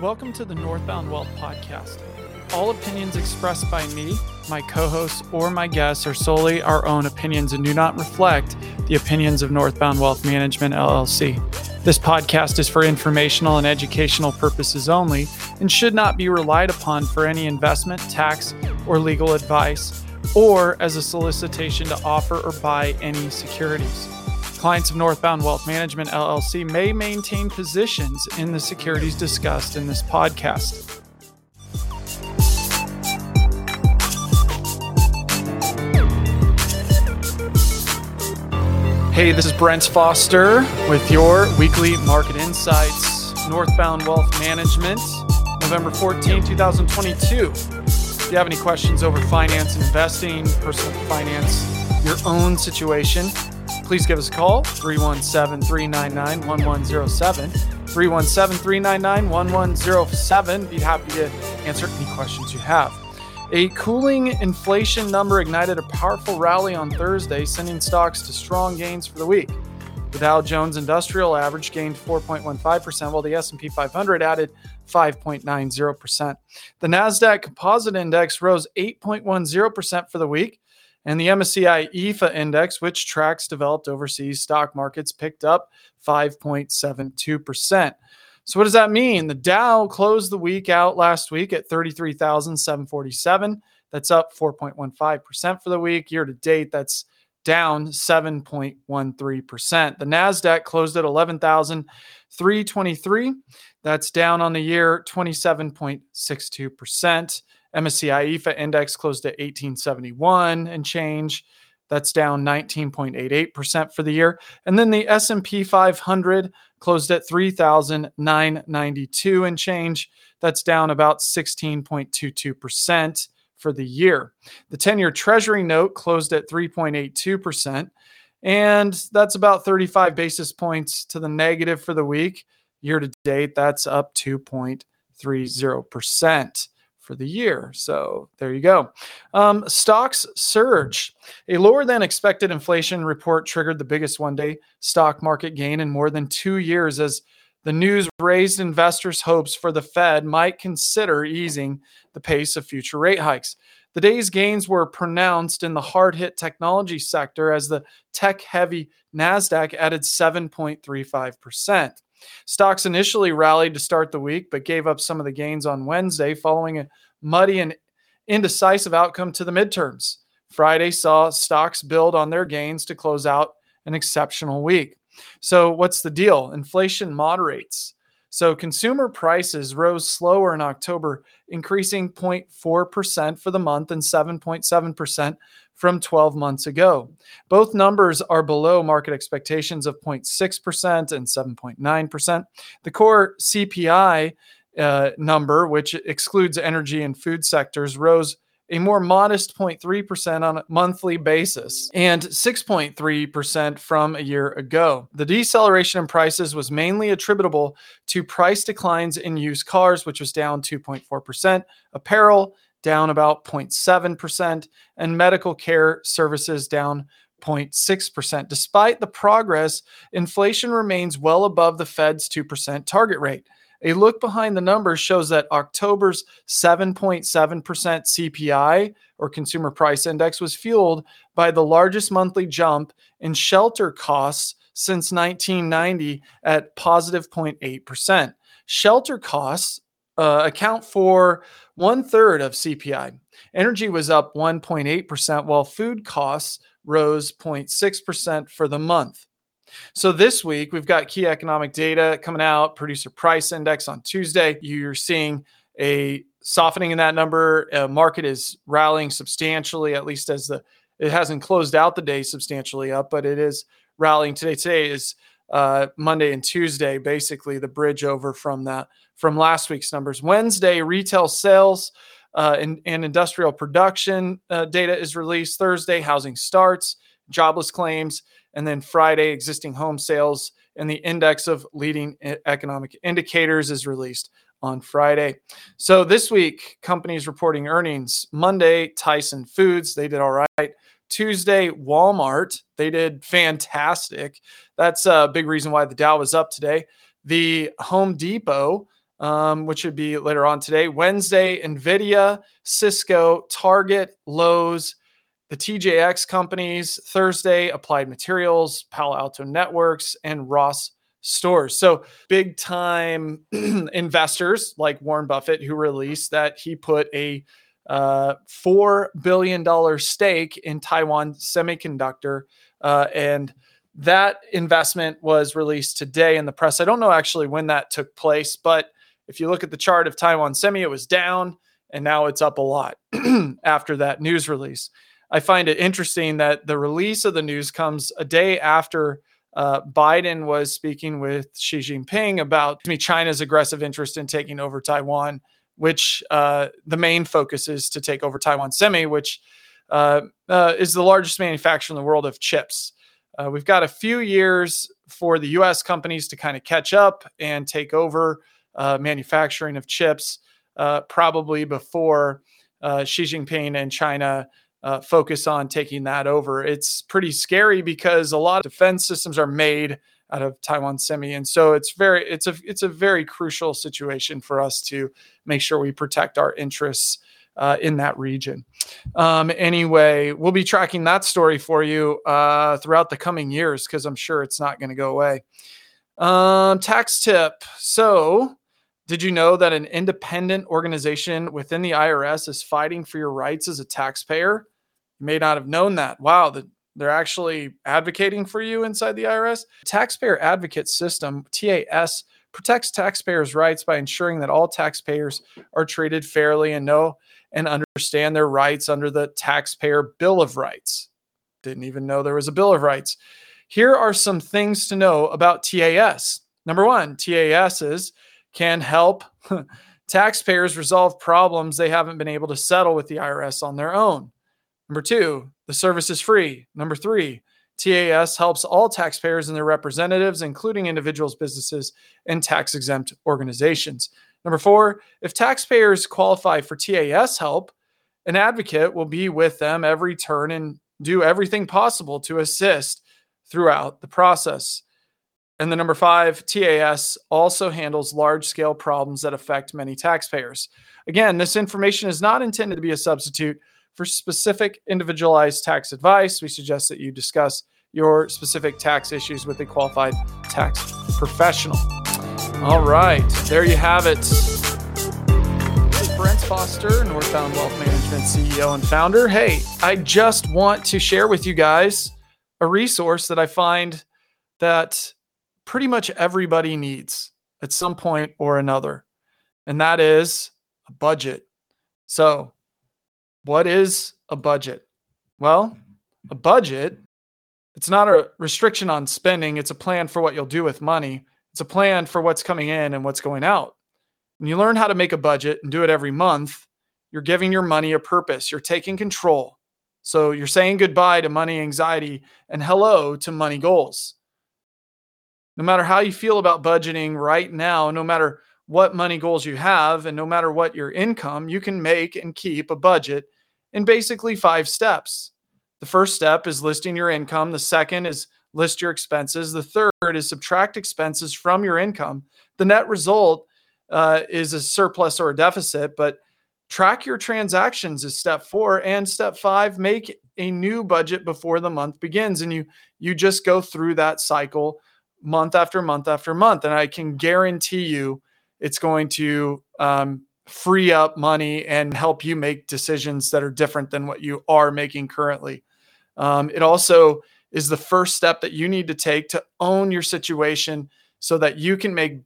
Welcome to the Northbound Wealth Podcast. All opinions expressed by me, my co hosts, or my guests are solely our own opinions and do not reflect the opinions of Northbound Wealth Management LLC. This podcast is for informational and educational purposes only and should not be relied upon for any investment, tax, or legal advice, or as a solicitation to offer or buy any securities. Clients of Northbound Wealth Management LLC may maintain positions in the securities discussed in this podcast. Hey, this is Brent Foster with your weekly market insights. Northbound Wealth Management, November 14, 2022. If you have any questions over finance, investing, personal finance, your own situation, please give us a call 317 399 1107. 317 399 1107. Be happy to answer any questions you have. A cooling inflation number ignited a powerful rally on Thursday, sending stocks to strong gains for the week. The Dow Jones Industrial Average gained 4.15%, while the S&P 500 added 5.90%. The Nasdaq Composite Index rose 8.10% for the week, and the MSCI EAFE index, which tracks developed overseas stock markets, picked up 5.72%. So, what does that mean? The Dow closed the week out last week at 33,747. That's up 4.15% for the week. Year to date, that's down 7.13%. The NASDAQ closed at 11,323. That's down on the year 27.62%. MSCI EAFE index closed at 1871 and change. That's down 19.88% for the year. And then the S&P 500 closed at 3,992 and change. That's down about 16.22% for the year. The 10-year Treasury note closed at 3.82%, and that's about 35 basis points to the negative for the week. Year to date, that's up 2.30% for the year. So there you go. Um, stocks surge. A lower than expected inflation report triggered the biggest one day stock market gain in more than two years as the news raised investors' hopes for the Fed might consider easing the pace of future rate hikes. The day's gains were pronounced in the hard hit technology sector as the tech heavy NASDAQ added 7.35%. Stocks initially rallied to start the week, but gave up some of the gains on Wednesday following a muddy and indecisive outcome to the midterms. Friday saw stocks build on their gains to close out an exceptional week. So, what's the deal? Inflation moderates. So, consumer prices rose slower in October, increasing 0.4% for the month and 7.7% from 12 months ago. Both numbers are below market expectations of 0.6% and 7.9%. The core CPI uh, number, which excludes energy and food sectors, rose a more modest 0.3% on a monthly basis and 6.3% from a year ago. The deceleration in prices was mainly attributable to price declines in used cars, which was down 2.4%, apparel down about 0.7%, and medical care services down 0.6%. Despite the progress, inflation remains well above the Fed's 2% target rate. A look behind the numbers shows that October's 7.7% CPI or consumer price index was fueled by the largest monthly jump in shelter costs since 1990 at positive 0.8%. Shelter costs uh, account for one third of CPI. Energy was up 1.8%, while food costs rose 0.6% for the month. So this week we've got key economic data coming out, producer price index on Tuesday. You're seeing a softening in that number. Uh, market is rallying substantially, at least as the it hasn't closed out the day substantially up, but it is rallying today. Today is uh, Monday and Tuesday, basically the bridge over from that from last week's numbers. Wednesday, retail sales uh, and, and, industrial production uh, data is released. Thursday, housing starts, jobless claims, and then Friday, existing home sales and the index of leading economic indicators is released on Friday. So this week, companies reporting earnings. Monday, Tyson Foods, they did all right. Tuesday, Walmart, they did fantastic. That's a big reason why the Dow was up today. The Home Depot, um, which would be later on today. Wednesday, Nvidia, Cisco, Target, Lowe's, the TJX companies. Thursday, Applied Materials, Palo Alto Networks, and Ross Stores. So big time investors like Warren Buffett, who released that he put a uh, $4 billion stake in Taiwan Semiconductor. Uh, and that investment was released today in the press. I don't know actually when that took place, but if you look at the chart of Taiwan Semi, it was down and now it's up a lot after that news release. I find it interesting that the release of the news comes a day after uh, Biden was speaking with Xi Jinping about China's aggressive interest in taking over Taiwan, which uh, the main focus is to take over Taiwan Semi, which uh, uh is the largest manufacturer in the world of chips. Uh, we've got a few years for the US companies to kind of catch up and take over uh, manufacturing of chips, probably before Xi Jinping and China uh, focus on taking that over. It's pretty scary because a lot of defense systems are made out of Taiwan Semi, and so it's very it's a it's a very crucial situation for us to make sure we protect our interests uh, in that region. Um, anyway, we'll be tracking that story for you uh, throughout the coming years because I'm sure it's not going to go away. Um, tax tip. So, did you know that an independent organization within the IRS is fighting for your rights as a taxpayer? You may not have known that. Wow, the, they're actually advocating for you inside the IRS. Taxpayer Advocate System, TAS, protects taxpayers' rights by ensuring that all taxpayers are treated fairly and know and understand their rights under the Taxpayer Bill of Rights. Didn't even know there was a Bill of Rights. Here are some things to know about TAS. Number one, TASs can help taxpayers resolve problems they haven't been able to settle with the IRS on their own. Number two, the service is free. Number three, TAS helps all taxpayers and their representatives, including individuals, businesses, and tax exempt organizations. Number four, if taxpayers qualify for TAS help, an advocate will be with them every turn and do everything possible to assist throughout the process. And the number five, TAS also handles large scale problems that affect many taxpayers. Again, this information is not intended to be a substitute for specific individualized tax advice. We suggest that you discuss your specific tax issues with a qualified tax professional. All right, there you have it. Brent Foster, Northbound Wealth Management CEO and founder. Hey, I just want to share with you guys a resource that I find that pretty much everybody needs at some point or another, and that is a budget. So, what is a budget? Well, a budget, it's not a restriction on spending, it's a plan for what you'll do with money it's a plan for what's coming in and what's going out. When you learn how to make a budget and do it every month, you're giving your money a purpose. You're taking control. So you're saying goodbye to money anxiety and hello to money goals. No matter how you feel about budgeting right now, no matter what money goals you have, and no matter what your income, you can make and keep a budget in basically five steps. The first step is listing your income. The second is list your expenses. The third is subtract expenses from your income. The net result uh, is a surplus or a deficit, but track your transactions is step four. And step five, make a new budget before the month begins. And you you just go through that cycle month after month after month. And I can guarantee you it's going to um, free up money and help you make decisions that are different than what you are making currently. Um, it also is the first step that you need to take to own your situation so that you can make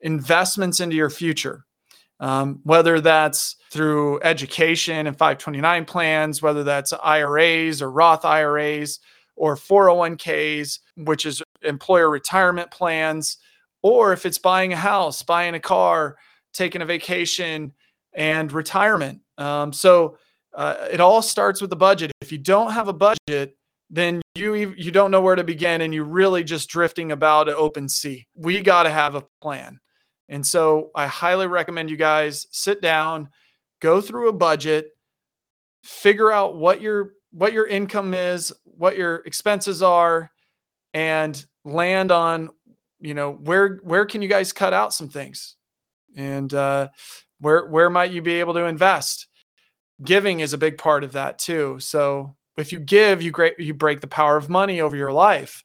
investments into your future. Um, whether that's through education and 529 plans, whether that's IRAs or Roth IRAs or 401ks, which is employer retirement plans, or if it's buying a house, buying a car, taking a vacation, and retirement. Um, so uh, it all starts with the budget. If you don't have a budget, then you you don't know where to begin and you're really just drifting about an open sea. We got to have a plan. And so I highly recommend you guys sit down, go through a budget, figure out what your what your income is, what your expenses are and land on you know where where can you guys cut out some things and uh, where where might you be able to invest? Giving is a big part of that too. So if you give, you great you break the power of money over your life.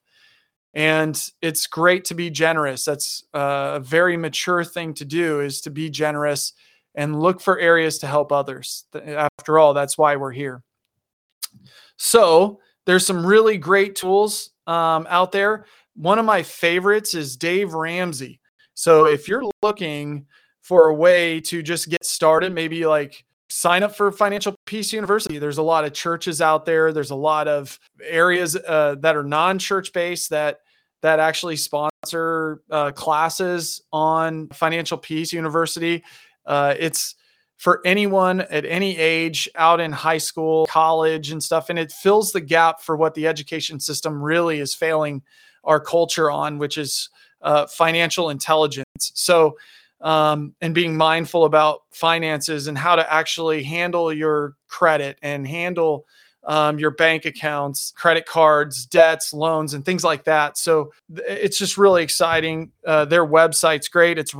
And it's great to be generous. That's a very mature thing to do is to be generous and look for areas to help others. After all, that's why we're here. So there's some really great tools um, out there. One of my favorites is Dave Ramsey. So if you're looking for a way to just get started, maybe like sign up for Financial Peace University. There's a lot of churches out there. There's a lot of areas uh, that are non-church based that that actually sponsor uh, classes on Financial Peace University. Uh, it's for anyone at any age out in high school, college, and stuff. And it fills the gap for what the education system really is failing our culture on, which is uh, financial intelligence. So, um, and being mindful about finances and how to actually handle your credit and handle um, your bank accounts, credit cards, debts, loans, and things like that. So it's just really exciting. Uh, their website's great. It's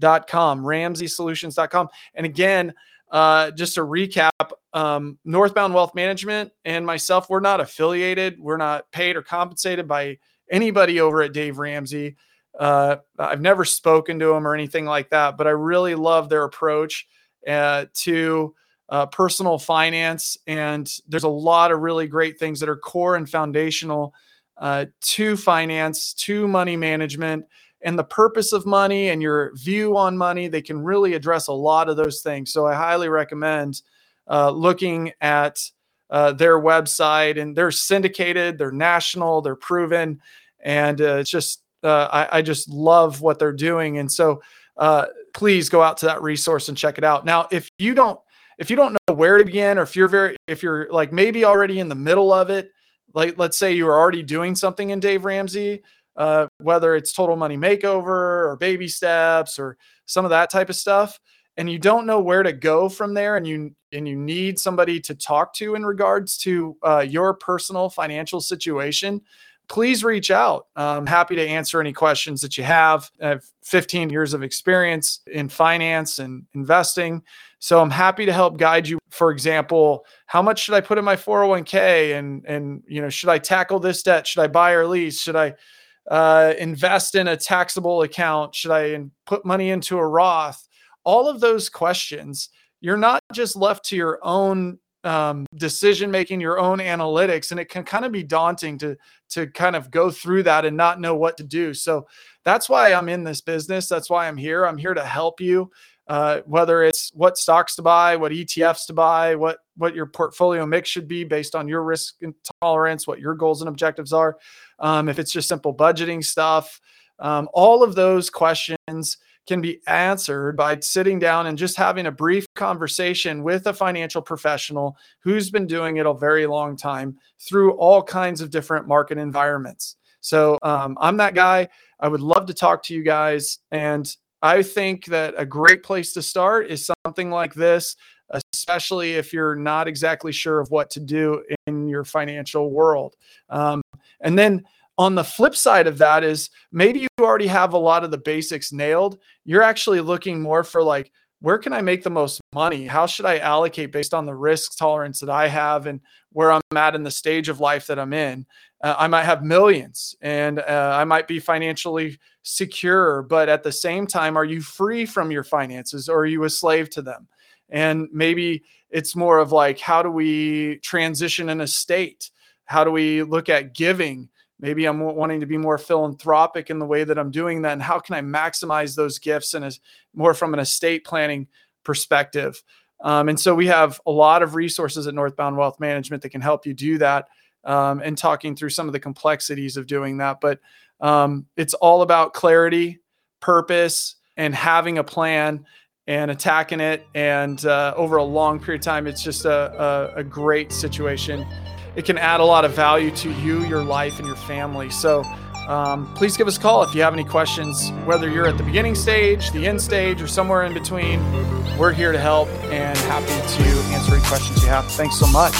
ramseysolutions.com, ramseysolutions.com. And again, uh, just to recap, um, Northbound Wealth Management and myself, we're not affiliated. We're not paid or compensated by anybody over at Dave Ramsey. Uh, I've never spoken to him or anything like that, but I really love their approach uh, to uh, personal finance. And there's a lot of really great things that are core and foundational uh, to finance, to money management, and the purpose of money and your view on money. They can really address a lot of those things. So I highly recommend uh, looking at uh, their website. And they're syndicated, they're national, they're proven, and uh, it's just uh, I, I, just love what they're doing. And so uh, please go out to that resource and check it out. Now, if you don't if you don't know where to begin or if you're very if you're like maybe already in the middle of it like let's say you are already doing something in dave ramsey uh, whether it's total money makeover or baby steps or some of that type of stuff and you don't know where to go from there and you and you need somebody to talk to in regards to uh, your personal financial situation please reach out. I'm happy to answer any questions that you have. I have 15 years of experience in finance and investing. So I'm happy to help guide you. For example, how much should I put in my 401k and and you know, should I tackle this debt? Should I buy or lease? Should I uh, invest in a taxable account? Should I put money into a Roth? All of those questions, you're not just left to your own um, decision making, your own analytics, and it can kind of be daunting to to kind of go through that and not know what to do. So that's why I'm in this business. That's why I'm here. I'm here to help you. Uh, whether it's what stocks to buy, what ETFs to buy, what what your portfolio mix should be based on your risk and tolerance, what your goals and objectives are. Um, if it's just simple budgeting stuff, um, all of those questions can be answered by sitting down and just having a brief conversation with a financial professional who's been doing it a very long time through all kinds of different market environments. So um, I'm that guy. I would love to talk to you guys. And I think that a great place to start is something like this, especially if you're not exactly sure of what to do in your financial world. Um, and then on the flip side of that is maybe you already have a lot of the basics nailed. You're actually looking more for like, where can I make the most money? How should I allocate based on the risk tolerance that I have and where I'm at in the stage of life that I'm in? Uh, I might have millions and uh, I might be financially secure, but at the same time, are you free from your finances or are you a slave to them? And maybe it's more of like, how do we transition an estate? How do we look at giving? Maybe i'm wanting to be more philanthropic in the way that i'm doing that and how can i maximize those gifts and as more from an estate planning perspective? Um, and so we have a lot of resources at northbound wealth management that can help you do that um, and talking through some of the complexities of doing that but um, it's all about clarity purpose and having a plan and attacking it and uh, over a long period of time it's just a, a, a great situation it can add a lot of value to you, your life, and your family. So um, please give us a call if you have any questions, whether you're at the beginning stage, the end stage, or somewhere in between. We're here to help and happy to answer any questions you have. Thanks so much.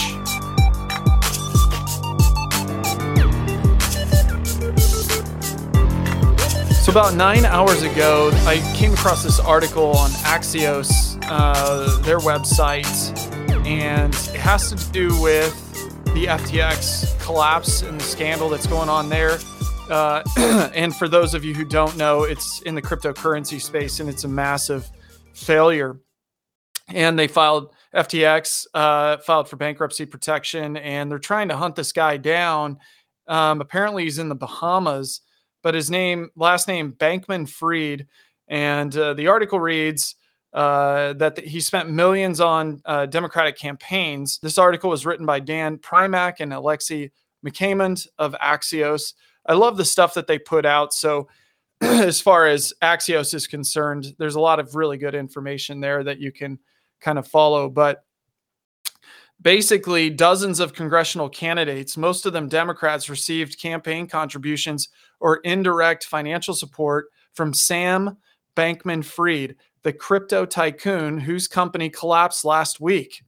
So, about nine hours ago, I came across this article on Axios, uh, their website, and it has to do with the FTX collapse and the scandal that's going on there. Uh, and for those of you who don't know, it's in the cryptocurrency space and it's a massive failure. And they filed FTX uh, filed for bankruptcy protection, and they're trying to hunt this guy down. Um, apparently, he's in the Bahamas but his name, last name, Bankman Fried. And uh, the article reads uh, that he spent millions on uh, Democratic campaigns. This article was written by Dan Primack and Alexi McCammond of Axios. I love the stuff that they put out. So, as far as Axios is concerned, there's a lot of really good information there that you can kind of follow. But basically dozens of congressional candidates, most of them Democrats, received campaign contributions or indirect financial support from Sam Bankman Fried, the crypto tycoon whose company collapsed last week.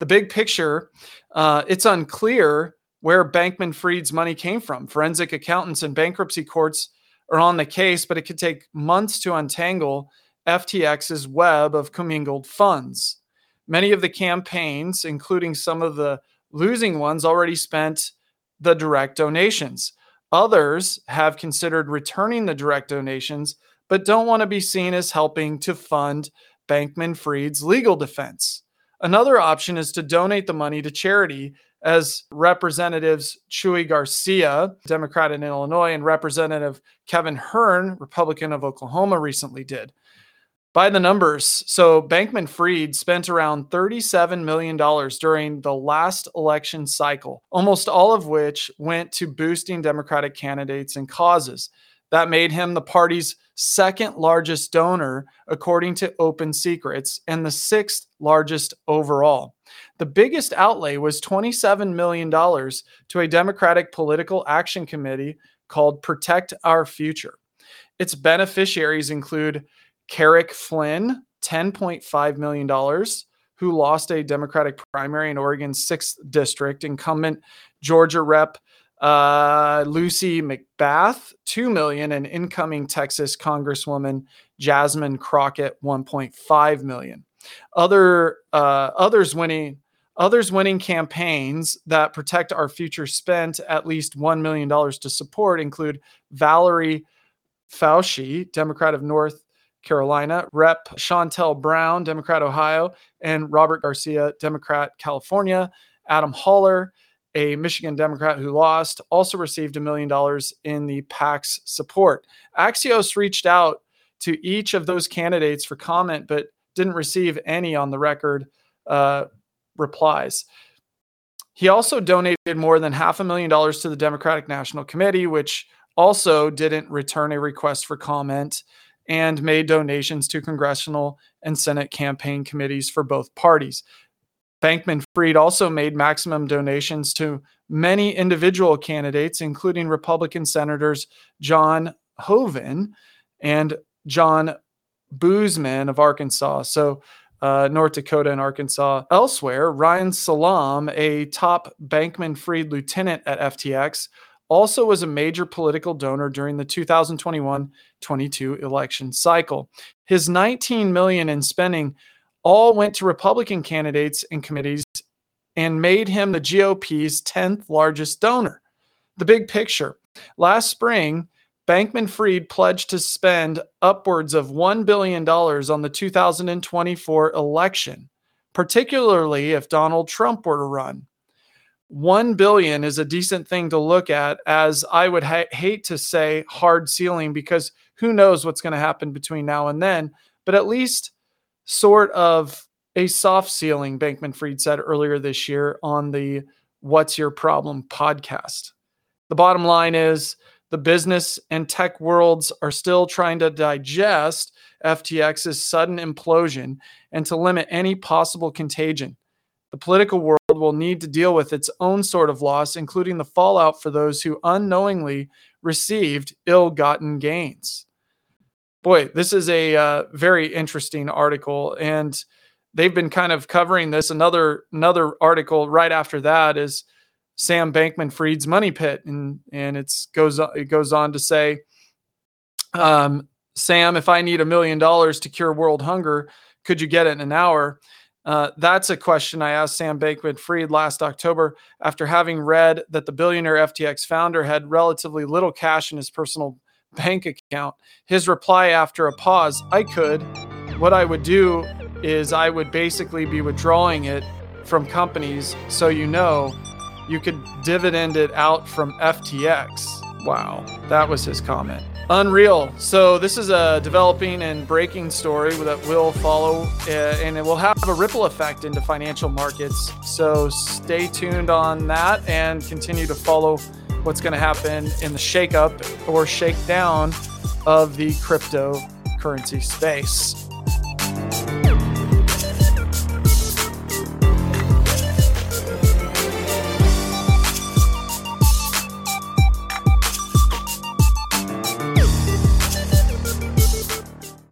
The big picture uh, it's unclear where Bankman Fried's money came from. Forensic accountants and bankruptcy courts are on the case, but it could take months to untangle FTX's web of commingled funds. Many of the campaigns, including some of the losing ones, already spent the direct donations. Others have considered returning the direct donations, but don't want to be seen as helping to fund Bankman Fried's legal defense. Another option is to donate the money to charity, as Representatives Chuy Garcia, Democrat in Illinois, and Representative Kevin Hern, Republican of Oklahoma, recently did by the numbers. So Bankman Fried spent around $37 million during the last election cycle, almost all of which went to boosting Democratic candidates and causes. That made him the party's second largest donor, according to Open Secrets, and the sixth largest overall. The biggest outlay was $27 million to a Democratic political action committee called Protect Our Future. Its beneficiaries include Carrick Flynn, $10.5 million, who lost a Democratic primary in Oregon's 6th district. Incumbent Georgia Rep uh, Lucy McBath, $2 million, and incoming Texas Congresswoman Jasmine Crockett, 1.5 million. Other uh, others winning others winning campaigns that protect our future spent at least $1 million to support include Valerie Foushee, Democrat of North Carolina, Rep. Shontel Brown, Democrat, Ohio, and Robert Garcia, Democrat, California. Adam Hollier, a Michigan Democrat who lost, also received a million dollars in the PAC's support. Axios reached out to each of those candidates for comment, but didn't receive any on the record uh, replies. He also donated more than half a million dollars to the Democratic National Committee, which also didn't return a request for comment and made donations to congressional and Senate campaign committees for both parties. Bankman Fried also made maximum donations to many individual candidates, including Republican Senators John Hoeven and John Boozman of Arkansas. So, uh, North Dakota and Arkansas. Elsewhere, Ryan Salame, a top Bankman Fried lieutenant at FTX, also was a major political donor during the 2021-22 election cycle. His 19 million in spending all went to Republican candidates and committees and made him the GOP's 10th largest donor. The big picture. Last spring, Bankman Fried pledged to spend upwards of $1 billion on the 2024 election, particularly if Donald Trump were to run. 1 billion is a decent thing to look at as I would ha- hate to say hard ceiling because who knows what's going to happen between now and then, but at least sort of a soft ceiling, Bankman Fried said earlier this year on the What's Your Problem podcast. The bottom line is the business and tech worlds are still trying to digest FTX's sudden implosion and to limit any possible contagion. The political world will need to deal with its own sort of loss, including the fallout for those who unknowingly received ill gotten gains. Boy, this is a uh, very interesting article, and they've been kind of covering this. Another another article right after that is Sam Bankman Fried's Money Pit, and and it's goes it goes on to say Um, Sam, if I need a million dollars to cure world hunger, could you get it in an hour? Uh, that's a question I asked Sam Bankman Fried last October after having read that the billionaire FTX founder had relatively little cash in his personal bank account. His reply after a pause I could. What I would do is I would basically be withdrawing it from companies so you know you could dividend it out from FTX. Wow, that was his comment. Unreal. So this is a developing and breaking story that will follow, uh, and it will have a ripple effect into financial markets. So stay tuned on that and continue to follow what's going to happen in the shakeup or shakedown of the cryptocurrency space.